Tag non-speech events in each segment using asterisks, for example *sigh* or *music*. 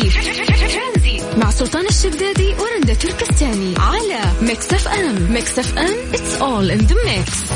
ترانزيت. مع سلطان الشدادي ورندا تركستاني على ميكس اف ام. ميكس اف ام it's all in the mix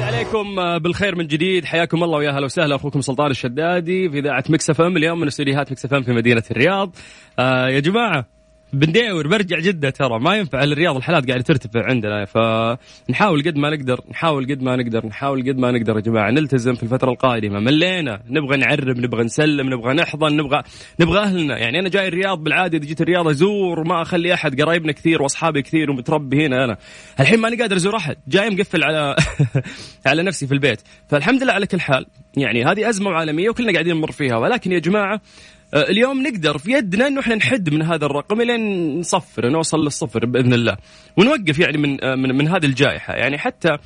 عليكم بالخير من جديد. حياكم الله ويا هلا وسهلا أخوكم سلطان الشدادي في إذاعة مكس اف ام. اليوم من استديوهات مكس اف ام في مدينة الرياض. آه يا جماعة بندور برجع جدة ترى. ما ينفع الرياض الحالات قاعدة ترتفع عندنا. فنحاول قد ما نقدر نحاول قد ما نقدر نحاول قد ما نقدر يا جماعة. نلتزم في الفترة القادمة. ملينا. نبغى نقرب نبغى نسلم نبغى نحضن نبغى نبغى أهلنا. يعني أنا جاي الرياض بالعادة إذا جيت الرياض أزور ما أخلي أحد قرايبنا كثير وأصحابي كثير ومتربي هنا أنا. الحين ماني قادر أزور أحد. جاي مقفل على *laughs* على نفسي في البيت. فالحمد لله على كل حال. يعني هذه أزمة عالمية وكلنا قاعدين نمر فيها. ولكن يا جماعة اليوم نقدر في يدنا إنه إحنا نحد من هذا الرقم لين نصفر نوصل للصفر بإذن الله ونوقف يعني من آه، من, من هذه الجائحة يعني حتى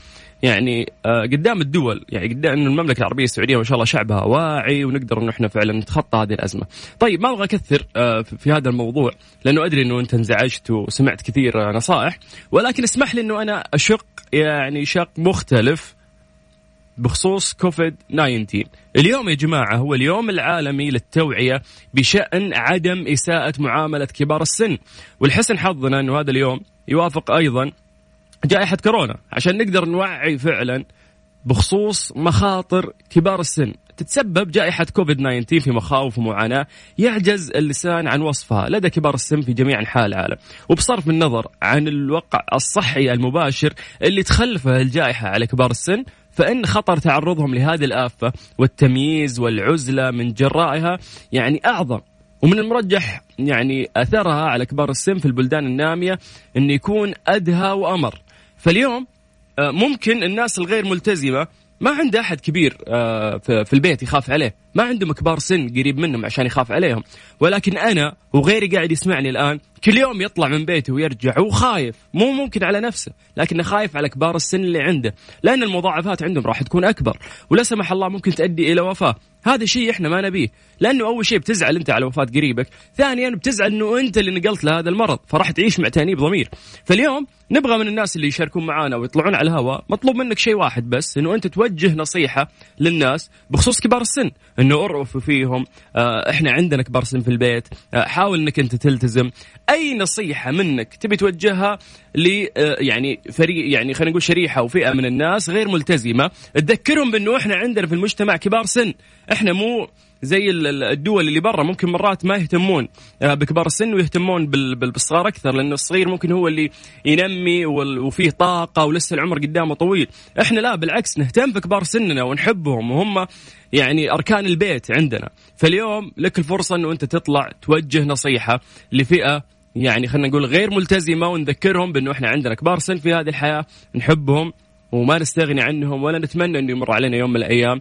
يعني آه، قدام الدول يعني قدام انه المملكة العربية السعودية ما شاء الله شعبها واعي ونقدر إنه إحنا فعلا نتخطى هذه الأزمة. طيب ما أبغى أكثر في هذا الموضوع لأنه أدري إنه أنت انزعجت وسمعت كثير نصائح ولكن اسمح لي إنه أنا أشق يعني شق مختلف بخصوص كوفيد 19 اليوم يا جماعة هو اليوم العالمي للتوعية بشأن عدم إساءة معاملة كبار السن. والحسن حظنا أنه هذا اليوم يوافق أيضا جائحة كورونا. عشان نقدر نوعي فعلا بخصوص مخاطر كبار السن. تتسبب جائحة كوفيد 19 في مخاوف ومعاناة يعجز اللسان عن وصفها لدى كبار السن في جميع أنحاء العالم. وبصرف النظر عن الوقع الصحي المباشر اللي تخلفه الجائحة على كبار السن فإن خطر تعرضهم لهذه الآفة والتمييز والعزلة من جرائها يعني أعظم. ومن المرجح يعني أثرها على كبار السن في البلدان النامية أنه يكون أدهى وأمر. فاليوم آه، ممكن الناس الغير ملتزمة ما عنده أحد كبير آه، في البيت يخاف عليه. ما عندهم كبار سن قريب منهم عشان يخاف عليهم. ولكن أنا وغيري قاعد يسمعني الآن كل يوم يطلع من بيته ويرجع وخايف مو ممكن على نفسه لكنه خايف على كبار السن اللي عنده لأن المضاعفات عندهم راح تكون أكبر. ولا سمح الله ممكن تؤدي إلى وفاة. هذا شيء إحنا ما نبيه. لأنه أول شيء بتزعل أنت على وفاة قريبك ثانيا بتزعل إنه أنت اللي نقلت له هذا المرض فراح تعيش مع تأنيب ضمير. فاليوم نبغى من الناس اللي يشاركون معنا ويطلعون على الهواء مطلوب منك شيء واحد بس إنه أنت توجه نصيحة للناس بخصوص كبار السن. إنه ارأفوا فيهم. آه إحنا عندنا كبار سن في البيت. آه حاول إنك أنت تلتزم. أي نصيحة منك تبي توجهها ل آه يعني فريق يعني خلينا نقول شريحة وفئه من الناس غير ملتزمة تذكرهم بأنه إحنا عندنا في المجتمع كبار سن. إحنا مو زي الدول اللي برا ممكن مرات ما يهتمون آه، بكبار السن ويهتمون بالصغار أكثر لأنه الصغير ممكن هو اللي ينمي وفيه طاقة ولسه العمر قدامه طويل. إحنا لا بالعكس نهتم بكبار سننا ونحبهم وهم يعني أركان البيت عندنا. فاليوم لك الفرصة إنه أنت تطلع توجه نصيحة لفئة يعني خلينا نقول غير ملتزمة ونذكرهم بأنه إحنا عندنا كبار سن في هذه الحياة نحبهم وما نستغني عنهم ولا نتمنى إنه يمر علينا يوم من الأيام.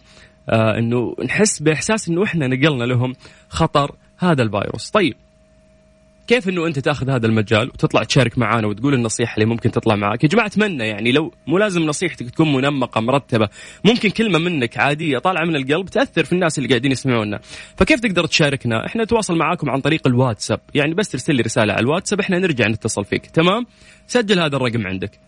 آه إنه نحس بإحساس إنه إحنا نقلنا لهم خطر هذا الفيروس. طيب كيف إنه أنت تأخذ هذا المجال وتطلع تشارك معانا وتقول النصيحة اللي ممكن تطلع معك يا جماعة أتمنى يعني لو مو لازم نصيحتك تكون منمقة مرتبة ممكن كلمة منك عادية طالعة من القلب تأثر في الناس اللي قاعدين يسمعونا. فكيف تقدر تشاركنا؟ إحنا نتواصل معاكم عن طريق الواتساب. يعني بس ترسل لي رسالة على الواتساب إحنا نرجع نتصل فيك. تمام؟ سجل هذا الرقم عندك.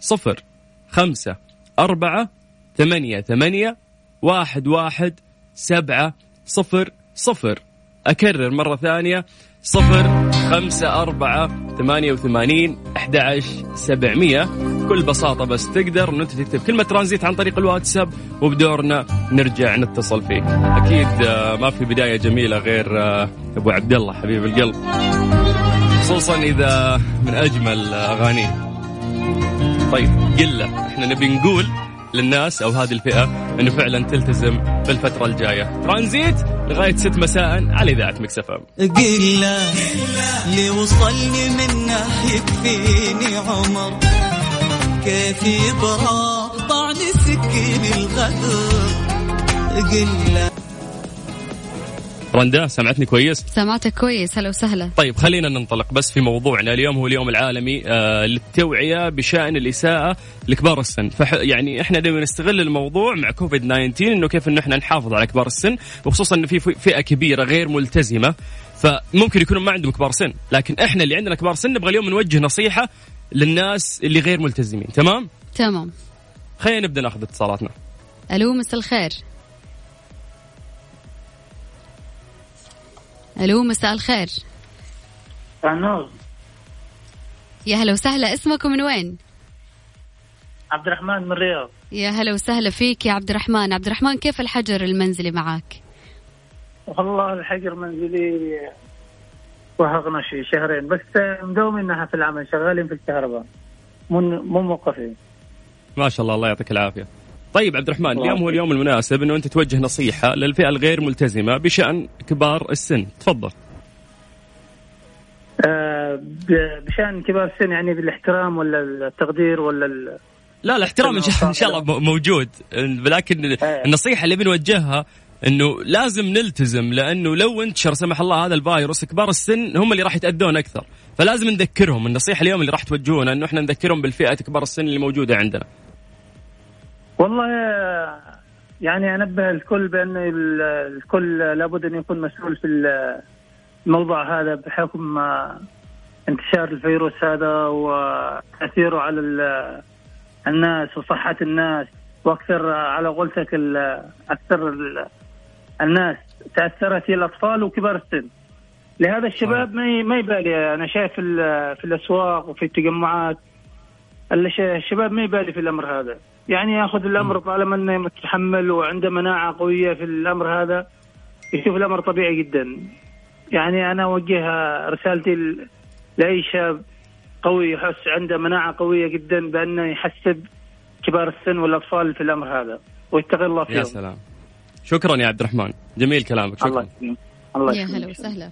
صفر خمسة أربعة ثمانية ثمانية واحد واحد سبعة صفر صفر. أكرر مرة ثانية صفر خمسة أربعة ثمانية وثمانين أحد سبعمية. بكل بساطة بس تقدر أن أنت تكتب كلمة ترانزيت عن طريق الواتساب وبدورنا نرجع نتصل فيك. أكيد آه، ما في بداية جميلة غير آه، أبو عبد الله حبيب القلب. خصوصا إذا من أجمل أغانيه طيب قلة. إحنا نبي نقول للناس أو هذه الفئة إنه فعلا تلتزم في الفترة الجاية. ترانزيت لغاية 6 مساء على إذاعة مكس إف إم. قل اللي وصلني منه يكفيني عمر. كيف يبرى طعن سكين الغدر قل رندا سمعتني كويس؟ سمعتك كويس هلا وسهلا. طيب خلينا ننطلق بس في موضوعنا اليوم هو اليوم العالمي آه للتوعية بشأن الإساءة لكبار السن. فح يعني إحنا دائما نستغل الموضوع مع كوفيد 19 إنه كيف إنه إحنا نحافظ على كبار السن وخصوصا انه في فئة كبيرة غير ملتزمة. فممكن يكونوا ما عندهم كبار سن لكن إحنا اللي عندنا كبار سن نبغى اليوم نوجه نصيحة للناس اللي غير ملتزمين. تمام؟ تمام. خلينا نبدأ ناخذ اتصالاتنا. ألو مساء الخير. ألو مساء الخير. نور يا هلا وسهلا اسمكم من وين؟ عبد الرحمن من الرياض. يا هلا وسهلا فيك يا عبد الرحمن عبد الرحمن كيف الحجر المنزلي معك؟ والله الحجر منزلي وهقنا شيء شهرين بس مدومينها في العمل شغالين في الكهرباء. مو مو موقفين. ما شاء الله الله يعطيك العافية. طيب عبد الرحمن اليوم هو اليوم المناسب إنه أنت توجه نصيحة للفئة الغير ملتزمة بشأن كبار السن. تفضل. آه بشأن كبار السن يعني بالإحترام ولا التقدير ولا ال... لا الاحترام إن شاء, الله موجود. لكن إيه. النصيحة اللي بنوجهها إنه لازم نلتزم لأنه لو انتشر سمح الله هذا الفيروس كبار السن هم اللي راح يتأذون أكثر. فلازم نذكرهم. النصيحة اليوم اللي راح توجهونها إنه إحنا نذكرهم بالفئة كبار السن اللي موجودة عندنا. والله يعني أنبه الكل بأن ال- الكل لابد أن يكون مسؤول في ال- الموضوع هذا بحكم انتشار الفيروس هذا وتأثيره على ال- الناس وصحة الناس وأكثر على قولتك أكثر ال- الناس تأثرت هي الأطفال وكبار السن. لهذا الشباب ما ما يبالي. أنا شايف في ال- في الأسواق وفي التجمعات الش- الشباب ما يبالي في الأمر هذا. يعني ياخذ الأمر طالما إنه متحمل وعنده مناعة قوية في الأمر هذا يشوف الأمر طبيعي جدا. يعني أنا أوجه رسالتي لأي شاب قوي يحس عنده مناعة قوية جدا بأنه يحسب كبار السن والأطفال في الأمر هذا ويتقي الله فيهم. يا سلام. شكرا يا عبد الرحمن. جميل كلامك. الله شكرا يسلمك. الله يا. هلا وسهلا.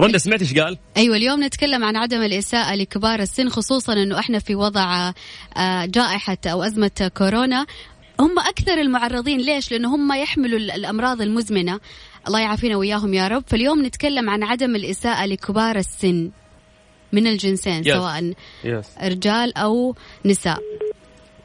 رندا سمعت إيش قال؟ أيوه اليوم نتكلم عن عدم الإساءة لكبار السن خصوصا إنه إحنا في وضع آه، جائحة أو أزمة كورونا هم أكثر المعرضين ليش؟ لأنه هم يحملوا ال- الأمراض المزمنة الله يعافينا وياهم يا رب فاليوم نتكلم عن عدم الإساءة لكبار السن من الجنسين Yes. سواء يس رجال أو نساء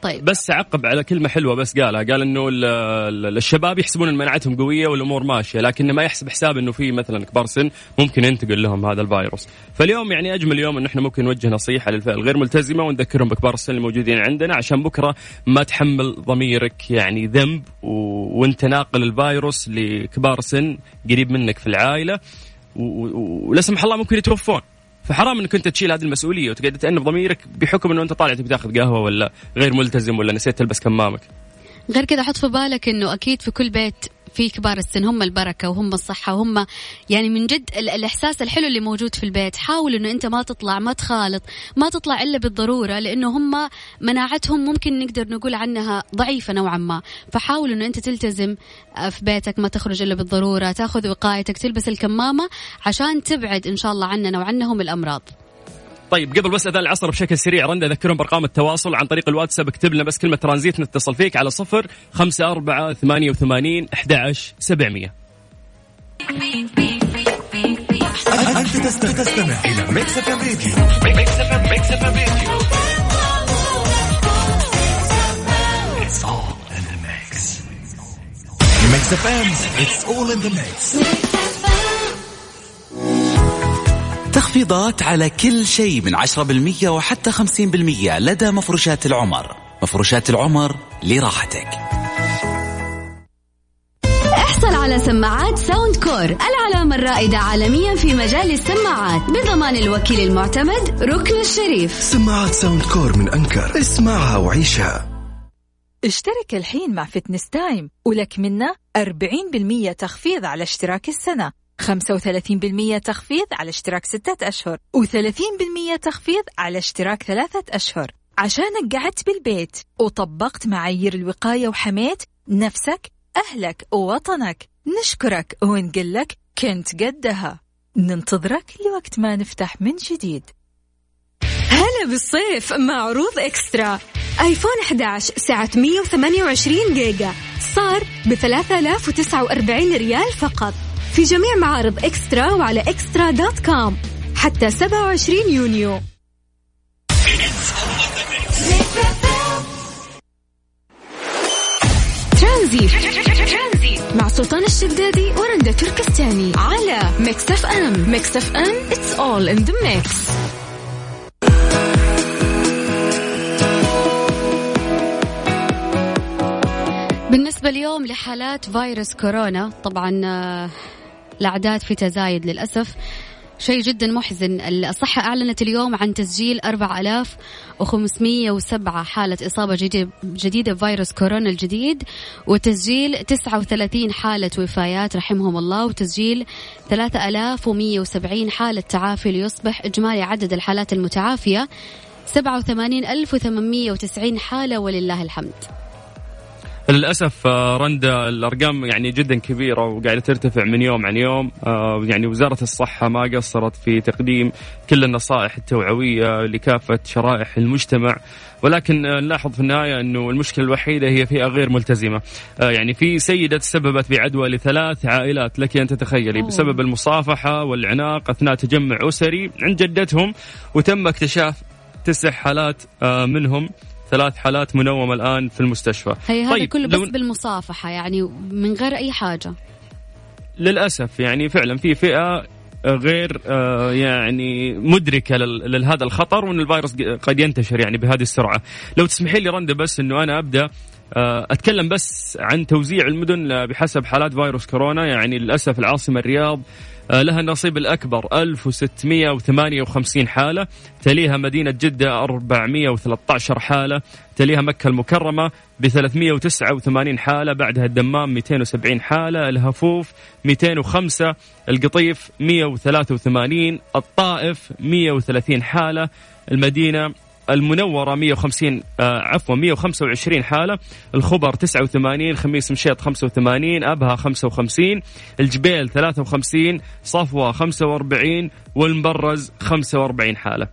طيب. بس عقب على كلمة حلوة بس قالها. قال إنه ال- ال- الشباب يحسبون إن مناعتهم قوية والأمور ماشية لكن ما يحسب حساب إنه في مثلا كبار سن ممكن ينتقل لهم هذا الفيروس. فاليوم يعني أجمل يوم إن إحنا ممكن نوجه نصيحة للفئة الغير ملتزمة ونذكرهم بكبار السن الموجودين عندنا عشان بكرة ما تحمل ضميرك يعني ذنب و... وأنت ناقل الفيروس لكبار سن قريب منك في العائلة. ولا سمح الله ممكن يتوفون. فحرام إنك أنت تشيل هذه المسؤولية وتقعد تأنب ضميرك بحكم إنه أنت طالع تبي تأخذ قهوة ولا غير ملتزم ولا نسيت تلبس كمامك. غير كذا حط في بالك إنه أكيد في كل بيت في كبار السن هم البركة وهم الصحة وهم يعني من جد ال- الإحساس الحلو اللي موجود في البيت. حاول إنه أنت ما تطلع ما تخالط ما تطلع إلا بالضرورة لأنه هم مناعتهم ممكن نقدر نقول عنها ضعيفة نوعا ما. فحاول إنه أنت تلتزم آه، في بيتك ما تخرج إلا بالضرورة تاخذ وقايتك تلبس الكمامة عشان تبعد إن شاء الله عننا وعنهم الأمراض. طيب قبل بس أذان العصر بشكل سريع رندا أذكرهم بأرقام التواصل عن طريق الواتساب اكتب لنا بس كلمة ترانزيت نتصل فيك على صفر خمسة أربعة ثمانية وثمانين أحد عشر سبعمية أنت تست- تستمع إلى ميكس اف ام ميكس اف ام. ميكس اف ام It's all in the mix. تخفيضات على كل شيء من 10% وحتى 50% لدى مفروشات العمر. مفروشات العمر لراحتك. احصل على سماعات ساوند كور العلامة الرائدة عالميا في مجال السماعات بضمان الوكيل المعتمد ركن الشريف. سماعات ساوند كور من أنكر. اسمعها وعيشها. اشترك الحين مع فتنس تايم ولك منا 40% تخفيض على اشتراك السنة. 35% تخفيض على اشتراك ستة أشهر و30% تخفيض على اشتراك ثلاثة أشهر. عشانك قعدت بالبيت وطبقت معايير الوقاية وحميت نفسك أهلك ووطنك. نشكرك ونقلك كنت قدها. ننتظرك لوقت ما نفتح من جديد. هلا بالصيف مع عروض إكسترا. آيفون 11 سعة 128 جيجا. صار ب 3049 ريال فقط. في جميع معارض اكسترا وعلى اكسترا dot com حتى 27 يونيو. ترانزيت. مع سلطان الشدادي ورندا تركستاني. على ميكس اف ام ميكس اف ام it's all in the mix. بالنسبة اليوم لحالات فيروس كورونا طبعا آه، الأعداد في تزايد للأسف. شيء جدا محزن. الصحة أعلنت اليوم عن تسجيل 4507 حالة إصابة جديدة, بفيروس كورونا الجديد وتسجيل 39 حالة وفايات رحمهم الله وتسجيل 3170 حالة تعافي ليصبح إجمالي عدد الحالات المتعافية 87890 حالة ولله الحمد. للأسف آه، رندا الأرقام يعني جدا كبيرة وقاعدة ترتفع من يوم عن يوم. آه، يعني وزارة الصحة ما قصرت في تقديم كل النصائح التوعوية لكافة شرائح المجتمع. ولكن آه، نلاحظ في النهاية إنه المشكلة الوحيدة هي فئة غير ملتزمة. يعني في سيدة تسببت بعدوى لثلاث عائلات لك أن تتخيلي. بسبب المصافحة والعناق أثناء تجمع أسري عند جدتهم وتم اكتشاف تسع حالات منهم. ثلاث حالات منومة الآن في المستشفى. هي هذا طيب كله بس بالمصافحة يعني من غير أي حاجة. للأسف يعني فعلا في فئة غير آه، يعني مدركة لهذا الخطر وأن الفيروس قد ينتشر يعني بهذه السرعة. لو تسمحي لي رندا بس أنه أنا أبدأ آه، أتكلم بس عن توزيع المدن بحسب حالات فيروس كورونا. يعني للأسف العاصمة الرياض لها النصيب الأكبر 1658 حالة. تليها مدينة جدة 413 حالة. تليها مكة المكرمة ب 389 حالة. بعدها الدمام 270 حالة الهفوف 205 القطيف 183 الطائف 130 حالة. المدينة المنورة 150 آه عفوا 125 حالة. الخبر 89 خميس مشيط 85 أبها 55 الجبيل 53 صفوة 45 والمبرز 45 حالة.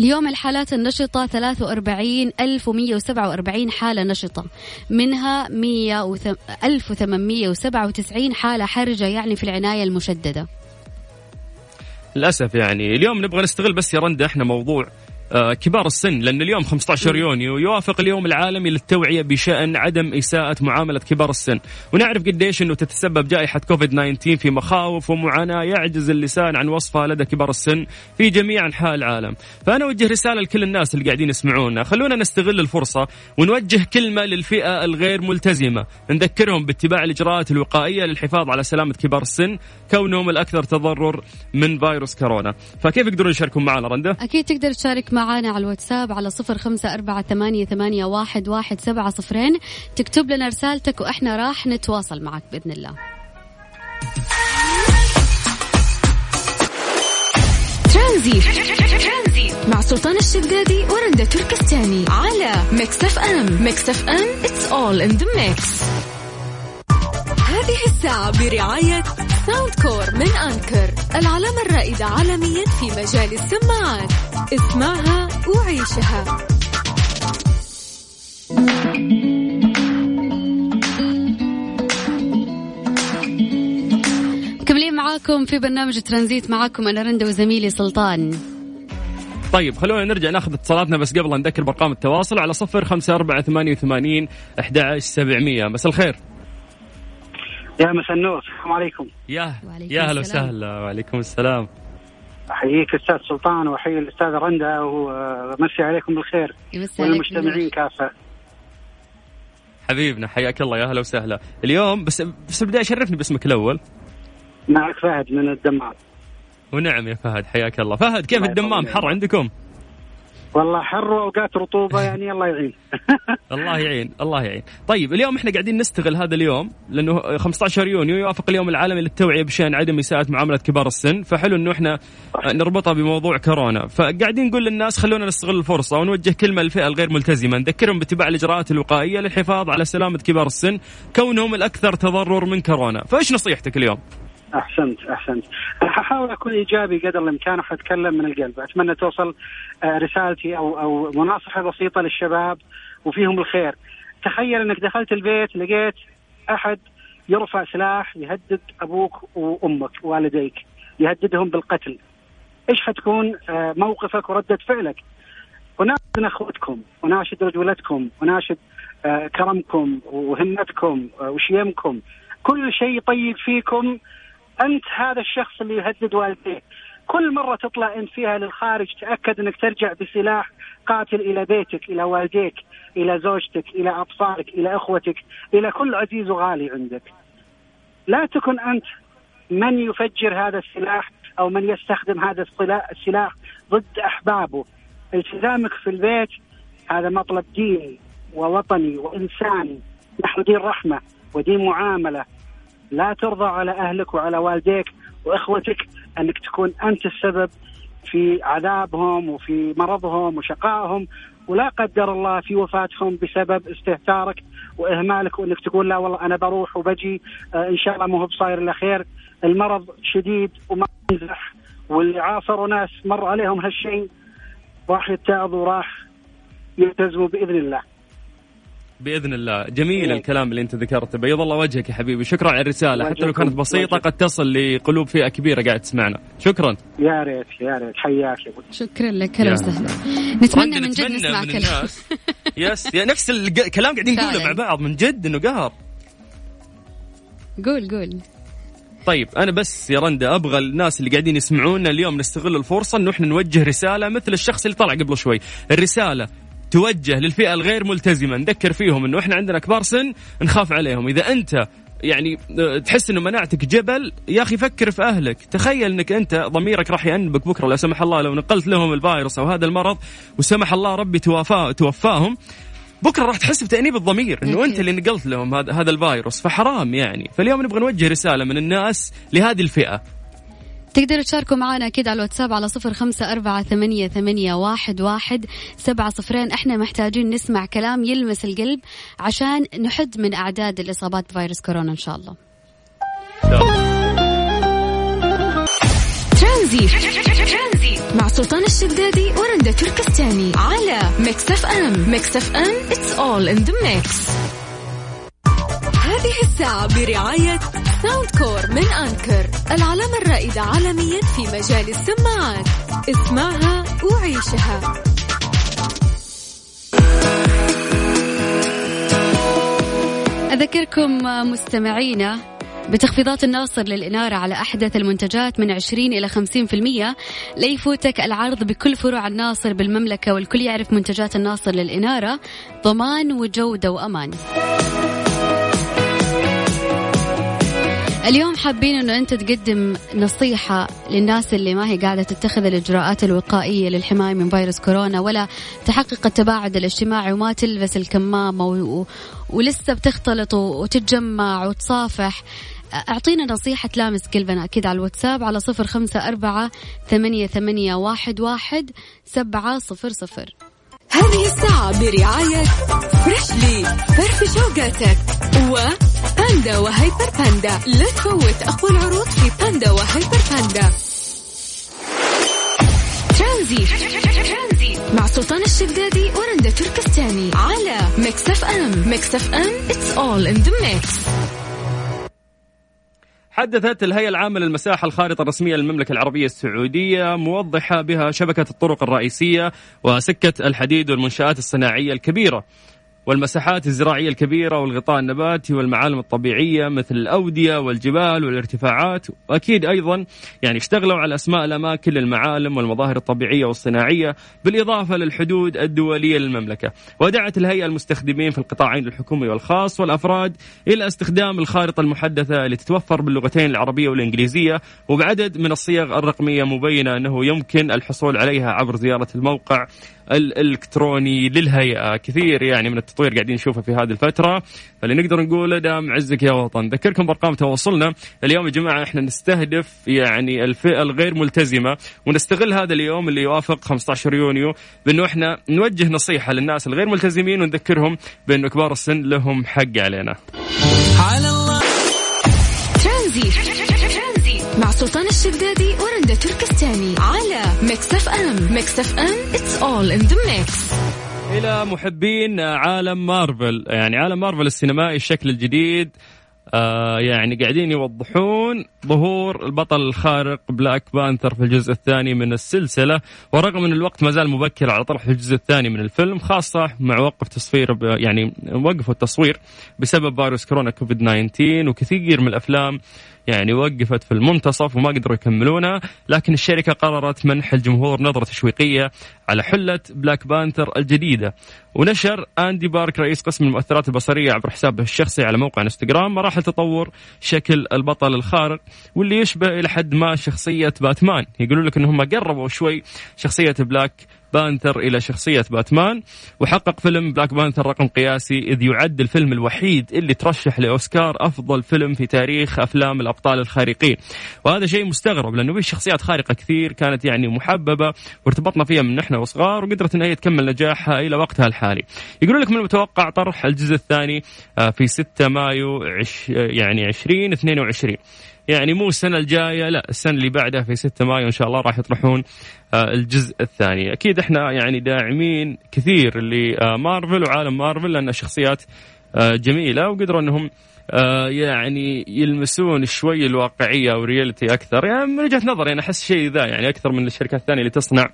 اليوم الحالات النشطة 43147 حالة نشطة. منها 1897 حالة حرجة يعني في العناية المشددة. للأسف يعني اليوم نبغى نستغل بس يا رندا إحنا موضوع كبار السن لأن اليوم 15 يونيو يوافق اليوم العالمي للتوعية بشأن عدم إساءة معاملة كبار السن. ونعرف قديش أنه تتسبب جائحة كوفيد 19 في مخاوف ومعاناة يعجز اللسان عن وصفها لدى كبار السن في جميع أنحاء العالم. فأنا أوجه رسالة لكل الناس اللي قاعدين يسمعونا. خلونا نستغل الفرصة ونوجه كلمة للفئة الغير ملتزمة. نذكرهم باتباع الإجراءات الوقائية للحفاظ على سلامة كبار السن كونهم الأكثر تضرر من فيروس كورونا. فكيف يقدرون يشاركون معنا رندا؟ أكيد تقدر تشارك مع معنا على الواتساب على صفر خمسة أربعة ثمانية, ثمانية واحد, واحد سبعة صفرين. تكتب لنا رسالتك وإحنا راح نتواصل معك بإذن الله. ترانزيت مع سلطان الشدادي ورندا تركستاني على Mix FM. Mix FM it's all in the mix. هذه الساعة برعاية Soundcore من Anker العلامة الرائدة عالميا في مجال السماعات. اسمعها وعيشها. مكملين معاكم في برنامج ترانزيت معاكم أنا رندا وزميلي سلطان. طيب خلونا نرجع ناخذ اتصالاتنا بس قبل نذكر بأرقام التواصل على صفر خمسة أربعة ثمانية وثمانين أحد سبعمية. مساء الخير. يا مساء النور. السلام عليكم. يا يا هلا وسهلا. وعليكم السلام. أحييك أستاذ سلطان وأحيي الاستاذ رندا ومسي عليكم بالخير. والمجتمعين كافة. حبيبنا حياك الله. يا هلا وسهلا. اليوم بس بس البدايه شرفني باسمك الأول. معك فهد من الدمام. ونعم يا فهد حياك الله. فهد كيف الدمام؟ حر عندكم؟ والله حر واوقات رطوبه *laughs* يعني الله يعين. *laughs* الله يعين الله يعين. طيب اليوم إحنا قاعدين نستغل هذا اليوم لأنه 15 يونيو يوافق اليوم العالمي للتوعية بشأن عدم إساءة معاملة كبار السن فحلو إنه إحنا نربطها بموضوع كورونا. فقاعدين نقول للناس خلونا نستغل الفرصة ونوجه كلمة للفئة الغير ملتزمة نذكرهم باتباع الإجراءات الوقائية للحفاظ على سلامة كبار السن كونهم الأكثر تضرر من كورونا. فإيش نصيحتك اليوم؟ أحسنت أحسنت. ححاول أكون إيجابي قدر الإمكان وحتكلم من القلب. أتمنى توصل آه، رسالتي أو أو مناصحة بسيطة للشباب وفيهم الخير. تخيل إنك دخلت البيت لقيت أحد يرفع سلاح يهدد أبوك وأمك والديك يهددهم بالقتل. إيش حتكون آه، موقفك وردة فعلك؟ وناشد أخوتكم وناشد رجولتكم وناشد آه، كرمكم وهمتكم وشيمكم. كل شيء طيب فيكم أنت هذا الشخص اللي يهدد والديه كل مرة تطلع أنت فيها للخارج تأكد أنك ترجع بسلاح قاتل إلى بيتك إلى والديك إلى زوجتك إلى أطفالك إلى أخوتك إلى كل عزيز وغالي عندك. لا تكن أنت من يفجر هذا السلاح أو من يستخدم هذا السلاح ضد أحبابه. التزامك في البيت هذا مطلب ديني ووطني وإنساني. نحن دين رحمة ودين معاملة. لا ترضى على أهلك وعلى والديك وإخوتك أنك تكون أنت السبب في عذابهم وفي مرضهم وشقائهم ولا قدر الله في وفاتهم بسبب استهتارك وإهمالك وأنك تقول لا والله أنا بروح وبجي آه إن شاء الله مو بصاير إلا خير المرض شديد وما ينزح واللي عاصروا ناس مر عليهم هالشيء راح يتعظوا وراح يلتزموا بإذن الله. بإذن الله. جميل إيه. الكلام اللي أنت ذكرته. بيض الله وجهك يا حبيبي. شكرا على الرسالة. حتى لو كانت بسيطة قد تصل لقلوب فئة كبيرة قاعد تسمعنا. شكرا. يا ريت يا ريت. حياك يا شكرا لك. هلا وسهلا. نتمنى من جد نسمع كلام. *laughs* يس يا نفس الكلام قاعدين نقوله مع بعض من جد إنه قهر. قول قول. طيب أنا بس يا رندا أبغى الناس اللي قاعدين يسمعونا اليوم نستغل الفرصة إنه إحنا نوجه رسالة مثل الشخص اللي طلع قبل شوي. الرسالة توجه للفئة الغير ملتزمة. نذكر فيهم إنه إحنا عندنا كبار سن نخاف عليهم. إذا أنت يعني تحس إنه مناعتك جبل يا أخي فكر في أهلك. تخيل إنك أنت ضميرك راح يأنبك بكرة لا سمح الله لو نقلت لهم الفيروس أو هذا المرض وسمح الله ربي توفاه توفاهم بكرة راح تحس بتأنيب الضمير. إنه أنت اللي نقلت لهم هذا هذا الفيروس. فحرام يعني. فاليوم نبغى نوجه رسالة من الناس لهذه الفئة. تقدروا تشاركوا معنا أكيد على الواتساب على صفر خمسة أربعة ثمانية, ثمانية واحد, واحد سبعة صفرين. إحنا محتاجين نسمع كلام يلمس القلب عشان نحد من أعداد الإصابات بفيروس كورونا إن شاء الله. ترانزيت. مع سلطان الشدادي ورندا تركستاني على Mix FM. Mix FM it's all in the mix. هذه الساعة برعاية Soundcore من Anker العلامة الرائدة عالميا في مجال السماعات. اسمعها وعيشها. أذكركم مستمعينا بتخفيضات الناصر للإنارة على أحدث المنتجات من 20 إلى 50% لا يفوتك العرض بكل فروع الناصر بالمملكة والكل يعرف منتجات الناصر للإنارة. ضمان وجودة وأمان. اليوم حابين إنه أنت تقدم نصيحة للناس اللي ما هي قاعدة تتخذ الإجراءات الوقائية للحماية من فيروس كورونا ولا تحقق التباعد الاجتماعي وما تلبس الكمامة و... ولسه بتختلط وتتجمع وتصافح. أعطينا نصيحة تلامس قلبنا أكيد على الواتساب على صفر خمسة أربعة ثمانية, ثمانية واحد, واحد سبعة صفر صفر. هذه الساعة برعاية Freshly فرفش أوقاتك. وباندا وهيبر باندا. لا تفوت. أقوى العروض في باندا وهيبر باندا. ترانزيت مع سلطان الشدادي ورندا تركستاني. على Mix FM. Mix FM. It's all in the mix. حدثت الهيئة العامة للمساحة الخارطة الرسمية للمملكة العربية السعودية موضحة بها شبكة الطرق الرئيسية وسكة الحديد والمنشآت الصناعية الكبيرة. والمساحات الزراعية الكبيرة والغطاء النباتي والمعالم الطبيعية مثل الأودية والجبال والارتفاعات. وأكيد أيضا يعني اشتغلوا على أسماء الأماكن للمعالم والمظاهر الطبيعية والصناعية بالإضافة للحدود الدولية للمملكة. ودعت الهيئة المستخدمين في القطاعين الحكومي والخاص والأفراد إلى استخدام الخارطة المحدثة اللي تتوفر باللغتين العربية والإنجليزية. وبعدد من الصيغ الرقمية مبينة أنه يمكن الحصول عليها عبر زيارة الموقع الإلكتروني للهيئة. كثير يعني من التطوير قاعدين نشوفه في هذه الفترة. فاللي نقدر نقوله دام عزك يا وطن. ذكركم بأرقام تواصلنا. اليوم يا جماعة إحنا نستهدف يعني الفئة الغير ملتزمة ونستغل هذا اليوم اللي يوافق 15 يونيو بأنه إحنا نوجه نصيحة للناس الغير ملتزمين ونذكرهم بأنه كبار السن لهم حق علينا. على الله مع سلطان الشدادي ورندا تركستاني على Mix FM Mix FM it's all in the mix إلى محبين عالم مارفل. يعني عالم مارفل السينمائي الشكل الجديد. آه يعني قاعدين يوضحون ظهور البطل الخارق بلاك بانثر في الجزء الثاني من السلسلة ورغم أن الوقت ما زال مبكر على طرح الجزء الثاني من الفيلم خاصة مع وقف تصوير يعني وقفوا التصوير بسبب فيروس كورونا كوفيد 19 وكثير من الأفلام يعني وقفت في المنتصف وما قدروا يكملونها لكن الشركة قررت منح الجمهور نظرة تشويقية على حلة بلاك بانثر الجديدة. ونشر أندي بارك رئيس قسم المؤثرات البصرية عبر حسابه الشخصي على موقع انستغرام مراحل تطور شكل البطل الخارق واللي يشبه إلى حد ما شخصية باتمان. يقولون لك أنهم قربوا شوي شخصية بلاك بانثر إلى شخصية باتمان وحقق فيلم بلاك بانثر رقم قياسي إذ يعد الفيلم الوحيد اللي ترشح لأوسكار أفضل فيلم في تاريخ أفلام الأبطال الخارقين. وهذا شيء مستغرب لأنه في شخصيات خارقة كثير كانت يعني محببة وارتبطنا فيها من وحنا صغار وقدرت أن هي تكمل نجاحها إلى وقتها الحالي. يقولون لك من المتوقع طرح الجزء الثاني آه، في 6 مايو عش يعني 2022 يعني مو السنة الجاية لا السنة اللي بعدها في 6 مايو إن شاء الله راح يطرحون آه، الجزء الثاني. أكيد إحنا يعني داعمين كثير لمارفل وعالم مارفل لأن شخصيات آه، جميلة وقدروا إنهم آه، يعني يلمسون شوي الواقعية وال reality أكثر. يعني من وجهة نظري أنا أحس شيء ذا يعني أكثر من الشركات الثانية اللي تصنع آه،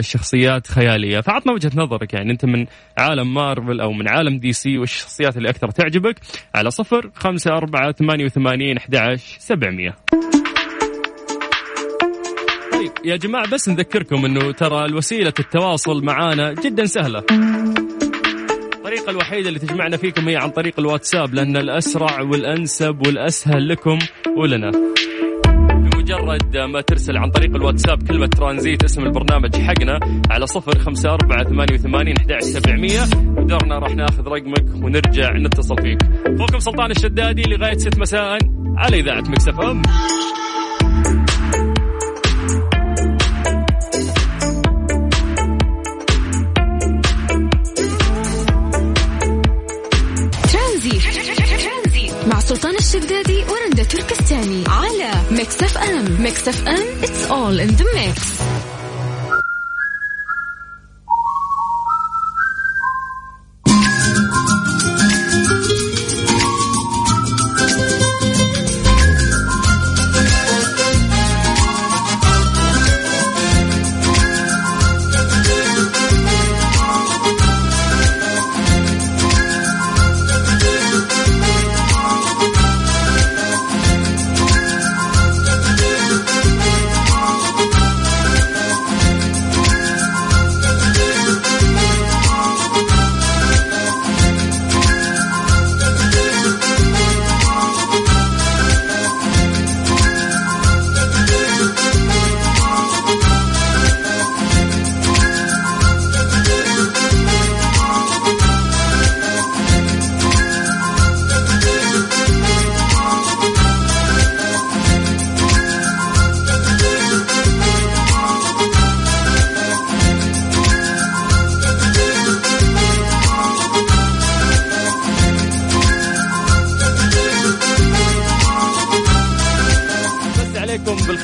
شخصيات خيالية. فعطنا وجهة نظرك يعني أنت من عالم مارفل أو من عالم DC وش الشخصيات اللي أكثر تعجبك؟ على صفر خمسة أربعة ثمانية وثمانين أحد سبعمية. طيب يا جماعة بس نذكركم أنه ترى الوسيلة التواصل معانا جدا سهلة. الطريقة الوحيدة اللي تجمعنا فيكم هي عن طريق الواتساب لأن الأسرع والأنسب والأسهل لكم ولنا. بمجرد ما ترسل عن طريق الواتساب كلمة ترانزيت اسم البرنامج حقنا على صفر خمسة أربعة ثمانية وثمانين سبعمية. ودورنا راح ناخذ رقمك ونرجع نتصل فيك. أخوكم سلطان الشدادي لغاية ست مساء على إذاعة Mix FM. ترانزيت. مع سلطان الشدادي ورندا على Mix FM Mix FM it's all in the mix.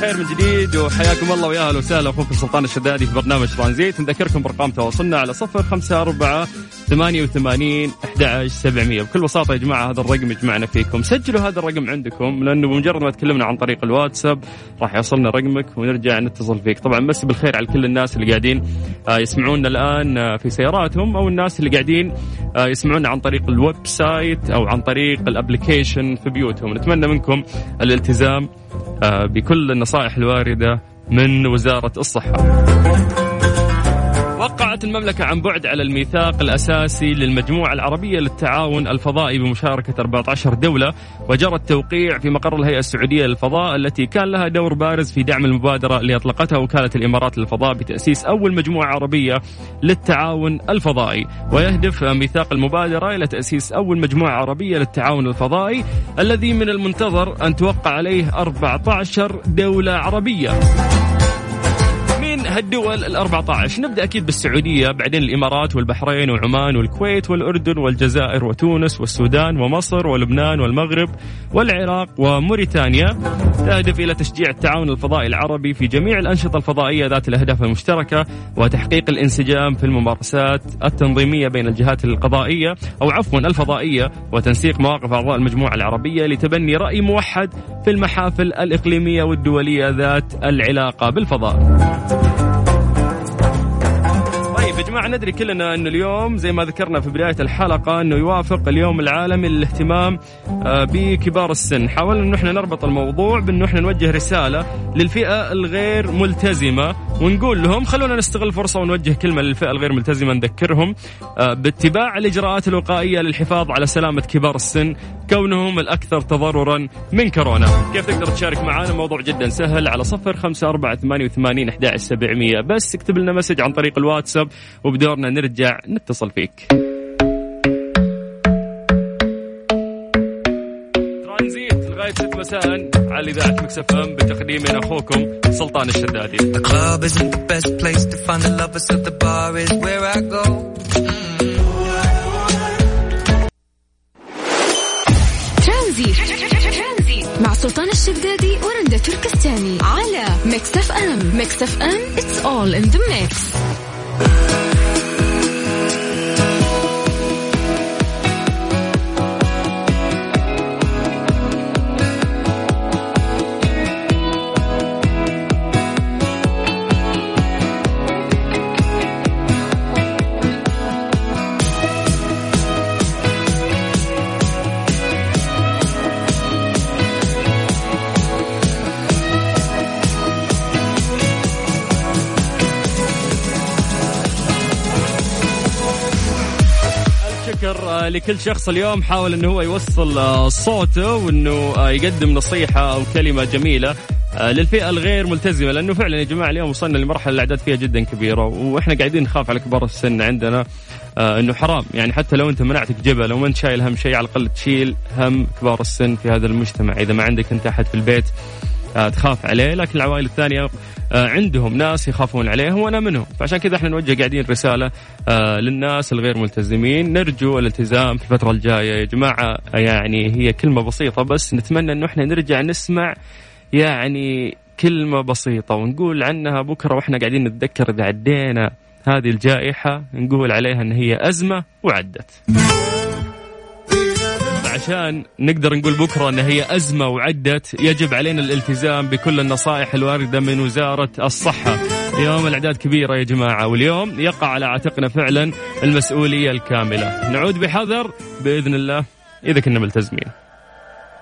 بالخير من جديد وحياكم الله ويا أهلا وسهلا. أخوكم سلطان الشدادي في برنامج ترانزيت. نذكركم بارقام تواصلنا على صفر خمسة أربعة ثمانية وثمانين أحد سبعمية. بكل بساطة يا جماعة هذا الرقم يجمعنا فيكم. سجلوا هذا الرقم عندكم لأنه بمجرد ما تكلمنا عن طريق الواتساب راح يوصلنا رقمك ونرجع نتصل فيك. طبعا مسي بالخير على كل الناس اللي قاعدين آه، يسمعونا الآن آه، في سياراتهم أو الناس اللي قاعدين آه، يسمعونا عن طريق ال website أو عن طريق ال application في بيوتهم. نتمنى منكم الالتزام بكل النصائح الواردة من وزارة الصحة. وقعت المملكة عن بعد على الميثاق الأساسي للمجموعة العربية للتعاون الفضائي بمشاركة 14 دولة وجرى التوقيع في مقر الهيئة السعودية للفضاء التي كان لها دور بارز في دعم المبادرة اللي أطلقتها وكالة الإمارات للفضاء بتأسيس أول مجموعة عربية للتعاون الفضائي. ويهدف ميثاق المبادرة إلى تأسيس أول مجموعة عربية للتعاون الفضائي الذي من المنتظر أن توقع عليه 14 دولة عربية. مين هالدول ال 14 نبدأ أكيد بالسعودية بعدين الإمارات والبحرين وعمان والكويت والأردن والجزائر وتونس والسودان ومصر ولبنان والمغرب والعراق وموريتانيا تهدف إلى تشجيع التعاون الفضائي العربي في جميع الأنشطة الفضائية ذات الأهداف المشتركة وتحقيق الانسجام في الممارسات التنظيمية بين الجهات القضائية أو عفوا الفضائية وتنسيق مواقف أعضاء المجموعة العربية لتبني رأي موحد في المحافل الإقليمية والدولية ذات العلاقة بالفضاء. يا جماعة ندري كلنا أن اليوم زي ما ذكرنا في بداية الحلقة أنه يوافق اليوم العالمي للاهتمام آه، بكبار السن. حاولنا أنه إحنا نربط الموضوع بأنه إحنا نوجه رسالة للفئة الغير ملتزمة ونقول لهم خلونا نستغل الفرصة ونوجه كلمة للفئة الغير ملتزمة نذكرهم. آه، باتباع الإجراءات الوقائية للحفاظ على سلامة كبار السن كونهم الأكثر تضررا من كورونا. كيف تقدر تشارك معنا موضوع جدا سهل على صفر خمسة أربعة ثمانية وثمانين أحد سبعمية بس اكتب لنا message عن طريق الواتساب وبدورنا نرجع نتصل فيك. مساء على إذاعة Mix FM بتقديم من أخوكم سلطان الشدادي. The club isn't the best place to find the lovers, so the bar is where I go. ترانزيت. مع سلطان الشدادي ورندا تركستاني على Mix FM Mix FM it's all in the mix. آه، لكل شخص اليوم حاول إنه هو يوصل آه، صوته وإنه آه، يقدم نصيحة أو كلمة جميلة آه، للفئة الغير ملتزمة لأنه فعلا يا جماعة اليوم وصلنا لمرحلة الأعداد فيها جدا كبيرة وإحنا قاعدين نخاف على كبار السن عندنا إنه حرام. يعني حتى لو أنت مناعتك جبل وما أنت شايل هم شيء على الأقل تشيل هم كبار السن في هذا المجتمع. إذا ما عندك أنت أحد في البيت تخاف عليه. لكن العوائل الثانية عندهم ناس يخافون عليهم وأنا منهم. فعشان كذا إحنا نوجه قاعدين رسالة آه، للناس الغير ملتزمين. نرجو الالتزام في الفترة الجاية يا جماعة. آه، يعني هي كلمة بسيطة بس نتمنى إنه إحنا نرجع نسمع يعني كلمة بسيطة ونقول عنها بكرة وإحنا قاعدين نتذكر اذا عدينا هذه الجائحة. نقول عليها إن هي أزمة وعدت. عشان نقدر نقول بكرة إن هي أزمة وعدت يجب علينا الالتزام بكل النصائح الواردة من وزارة الصحة. اليوم الأعداد كبيرة يا جماعة واليوم يقع على عاتقنا فعلا المسؤولية الكاملة. نعود بحذر بإذن الله إذا كنا ملتزمين.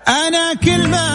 أنا كلمة